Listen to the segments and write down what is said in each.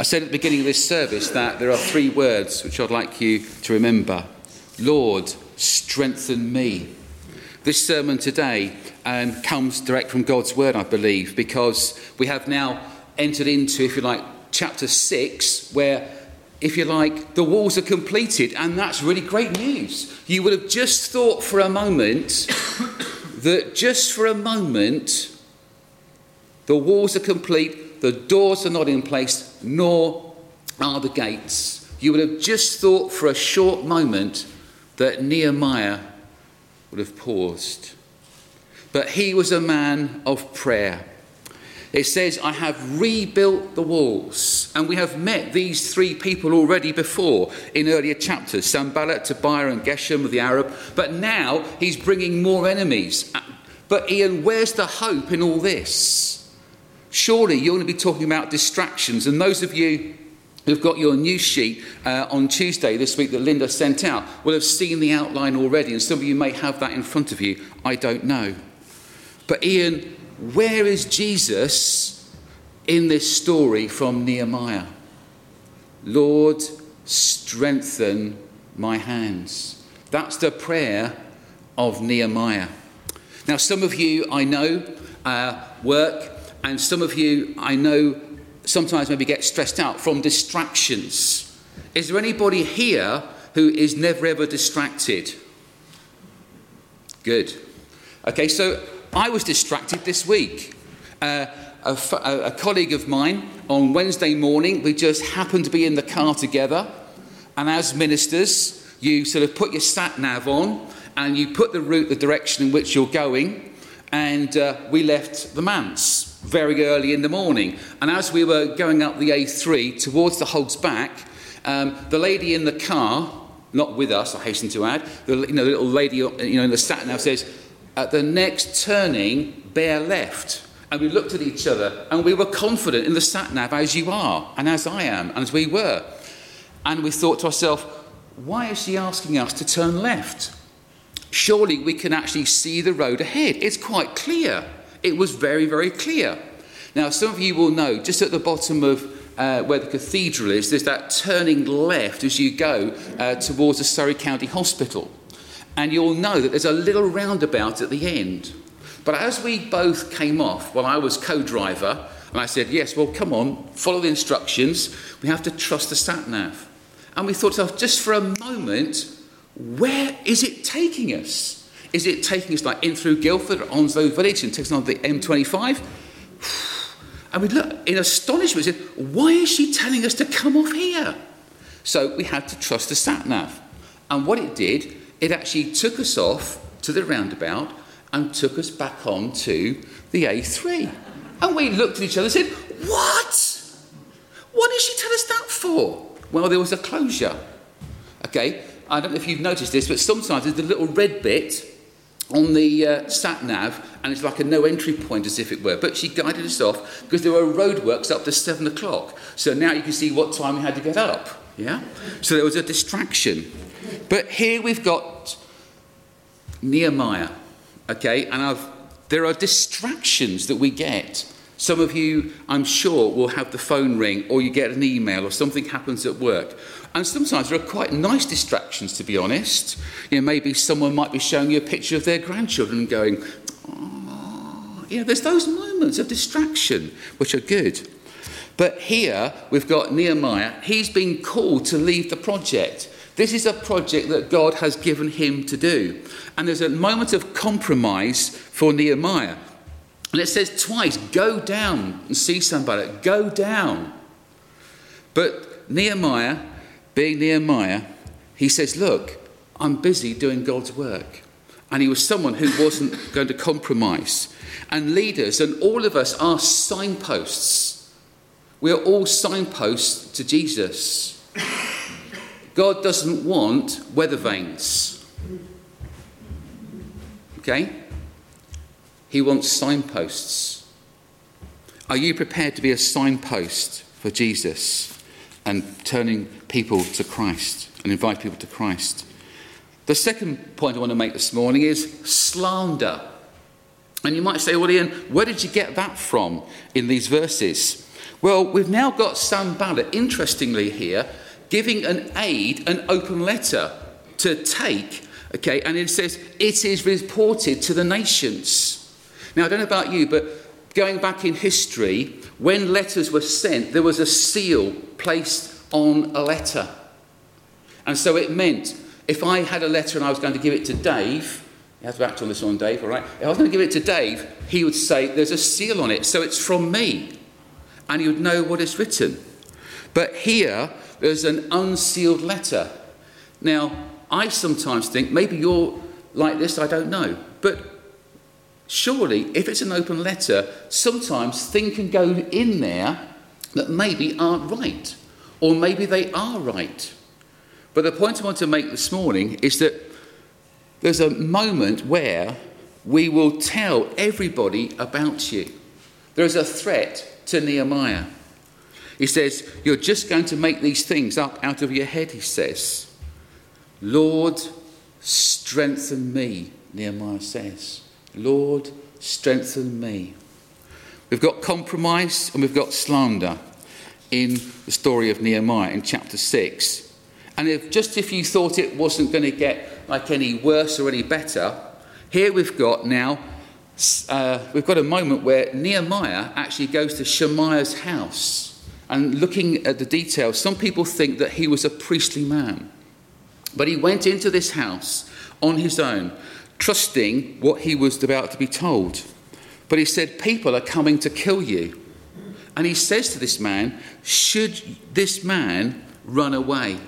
I said at the beginning of this service that there are three words which I'd like you to remember Lord, strengthen me. This sermon today um, comes direct from God's word, I believe, because we have now entered into, if you like, chapter 6, where, if you like, the walls are completed, and that's really great news. You would have just thought for a moment that just for a moment, the walls are complete, the doors are not in place, nor are the gates. You would have just thought for a short moment that Nehemiah would have paused. But he was a man of prayer. It says, I have rebuilt the walls. And we have met these three people already before in earlier chapters Sanballat, Tobiah, and Geshem of the Arab. But now he's bringing more enemies. But Ian, where's the hope in all this? Surely you're going to be talking about distractions. And those of you who've got your news sheet uh, on Tuesday this week that Linda sent out will have seen the outline already. And some of you may have that in front of you. I don't know. But Ian, where is Jesus in this story from Nehemiah? Lord, strengthen my hands. That's the prayer of Nehemiah. Now, some of you I know uh, work, and some of you I know sometimes maybe get stressed out from distractions. Is there anybody here who is never ever distracted? Good. Okay, so I was distracted this week. Uh, a, a, colleague of mine on Wednesday morning, we just happened to be in the car together, and as ministers, you sort of put your sat nav on and you put the route, the direction in which you're going, and uh, we left the manse very early in the morning. And as we were going up the A3 towards the Hogs Back, um, the lady in the car, not with us, I hasten to add, the, you know, the little lady you know, in the sat nav says, at the next turning, bear left. And we looked at each other and we were confident in the sat nav as you are, and as I am, and as we were. And we thought to ourselves, why is she asking us to turn left? Surely we can actually see the road ahead. It's quite clear. It was very, very clear. Now, some of you will know just at the bottom of uh, where the cathedral is, there's that turning left as you go uh, towards the Surrey County Hospital and you'll know that there's a little roundabout at the end. But as we both came off, while I was co driver, and I said, Yes, well, come on, follow the instructions. We have to trust the sat nav. And we thought to ourselves, just for a moment, where is it taking us? Is it taking us like in through Guildford or Onslow Village and taking us on the M25? And we look in astonishment and said, Why is she telling us to come off here? So we had to trust the sat nav. And what it did it actually took us off to the roundabout and took us back on to the A3. And we looked at each other and said, What? What did she tell us that for? Well, there was a closure. Okay, I don't know if you've noticed this, but sometimes there's a little red bit on the uh, sat nav, and it's like a no entry point, as if it were. But she guided us off because there were roadworks up to seven o'clock. So now you can see what time we had to get up. Yeah? So there was a distraction. But here we've got Nehemiah, okay, and I've, there are distractions that we get. Some of you, I'm sure, will have the phone ring or you get an email or something happens at work. And sometimes there are quite nice distractions, to be honest. You know, maybe someone might be showing you a picture of their grandchildren and going, oh, you know, there's those moments of distraction which are good. But here we've got Nehemiah. He's been called to leave the project. This is a project that God has given him to do. And there's a moment of compromise for Nehemiah. And it says twice, go down and see somebody. Go down. But Nehemiah, being Nehemiah, he says, look, I'm busy doing God's work. And he was someone who wasn't going to compromise. And leaders, and all of us are signposts. We are all signposts to Jesus. God doesn't want weather vanes. Okay? He wants signposts. Are you prepared to be a signpost for Jesus and turning people to Christ and invite people to Christ? The second point I want to make this morning is slander. And you might say, well, Ian, where did you get that from in these verses? Well, we've now got Sanballat, interestingly here, giving an aide, an open letter to take, okay, and it says, it is reported to the nations. Now, I don't know about you, but going back in history, when letters were sent, there was a seal placed on a letter. And so it meant if I had a letter and I was going to give it to Dave, you have to act on this on Dave, all right? If I was going to give it to Dave, he would say, There's a seal on it, so it's from me. And he would know what is written. But here, there's an unsealed letter. Now, I sometimes think maybe you're like this, I don't know. But surely, if it's an open letter, sometimes things can go in there that maybe aren't right, or maybe they are right. But the point I want to make this morning is that there's a moment where we will tell everybody about you. There is a threat to Nehemiah. He says, You're just going to make these things up out of your head, he says. Lord, strengthen me, Nehemiah says. Lord, strengthen me. We've got compromise and we've got slander in the story of Nehemiah in chapter 6. And if, just if you thought it wasn't going to get like any worse or any better, here we've got now, uh, we've got a moment where Nehemiah actually goes to Shemaiah's house. And looking at the details, some people think that he was a priestly man. But he went into this house on his own, trusting what he was about to be told. But he said, People are coming to kill you. And he says to this man, Should this man run away?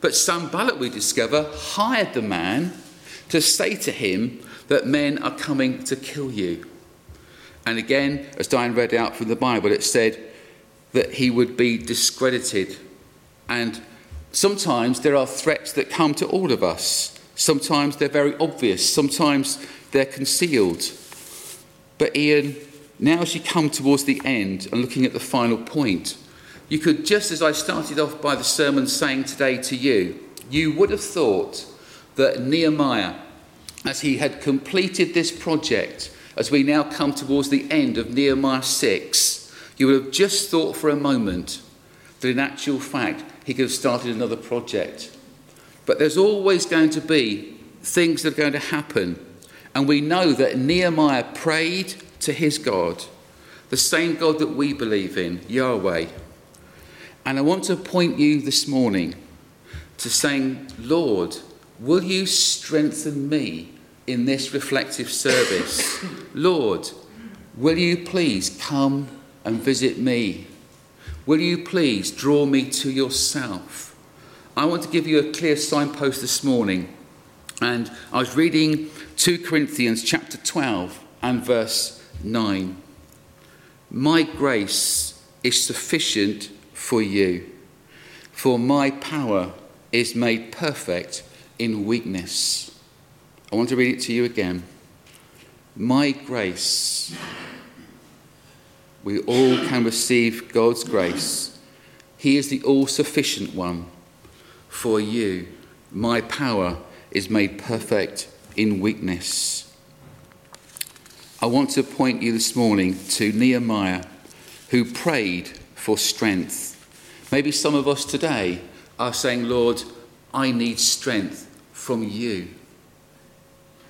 But Sanballat, we discover, hired the man to say to him that men are coming to kill you. And again, as Diane read out from the Bible, it said that he would be discredited. And sometimes there are threats that come to all of us. Sometimes they're very obvious, sometimes they're concealed. But Ian, now as you come towards the end and looking at the final point, you could, just as I started off by the sermon saying today to you, you would have thought that Nehemiah, as he had completed this project, as we now come towards the end of Nehemiah 6, you would have just thought for a moment that in actual fact he could have started another project. But there's always going to be things that are going to happen. And we know that Nehemiah prayed to his God, the same God that we believe in, Yahweh. And I want to point you this morning to saying, Lord, will you strengthen me in this reflective service? Lord, will you please come and visit me? Will you please draw me to yourself? I want to give you a clear signpost this morning. And I was reading 2 Corinthians chapter 12 and verse 9. My grace is sufficient for you. For my power is made perfect in weakness. I want to read it to you again. My grace. We all can receive God's grace. He is the all sufficient one for you. My power is made perfect in weakness. I want to point you this morning to Nehemiah, who prayed for strength. Maybe some of us today are saying, Lord, I need strength from you.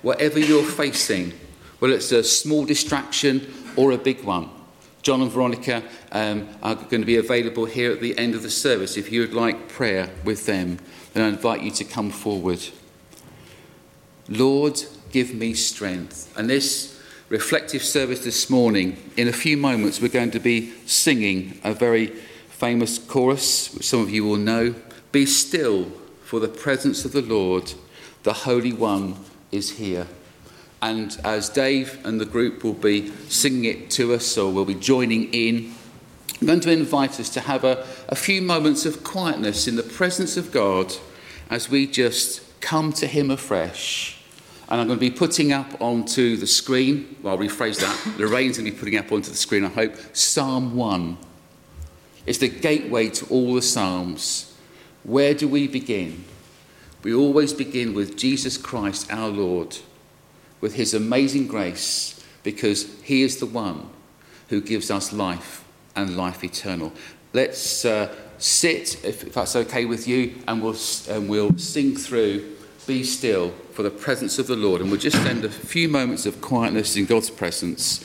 Whatever you're facing, whether it's a small distraction or a big one, John and Veronica um, are going to be available here at the end of the service. If you would like prayer with them, then I invite you to come forward. Lord, give me strength. And this reflective service this morning, in a few moments, we're going to be singing a very famous chorus, which some of you will know Be still, for the presence of the Lord, the Holy One, is here. And as Dave and the group will be singing it to us, or will be joining in, I'm going to invite us to have a, a few moments of quietness in the presence of God as we just come to Him afresh. And I'm going to be putting up onto the screen, well, I'll rephrase that. Lorraine's going to be putting up onto the screen, I hope, Psalm 1. It's the gateway to all the Psalms. Where do we begin? We always begin with Jesus Christ, our Lord, with his amazing grace, because he is the one who gives us life and life eternal. Let's uh, sit, if, if, that's okay with you, and we'll, and we'll sing through Be Still for the presence of the Lord. And we'll just spend a few moments of quietness in God's presence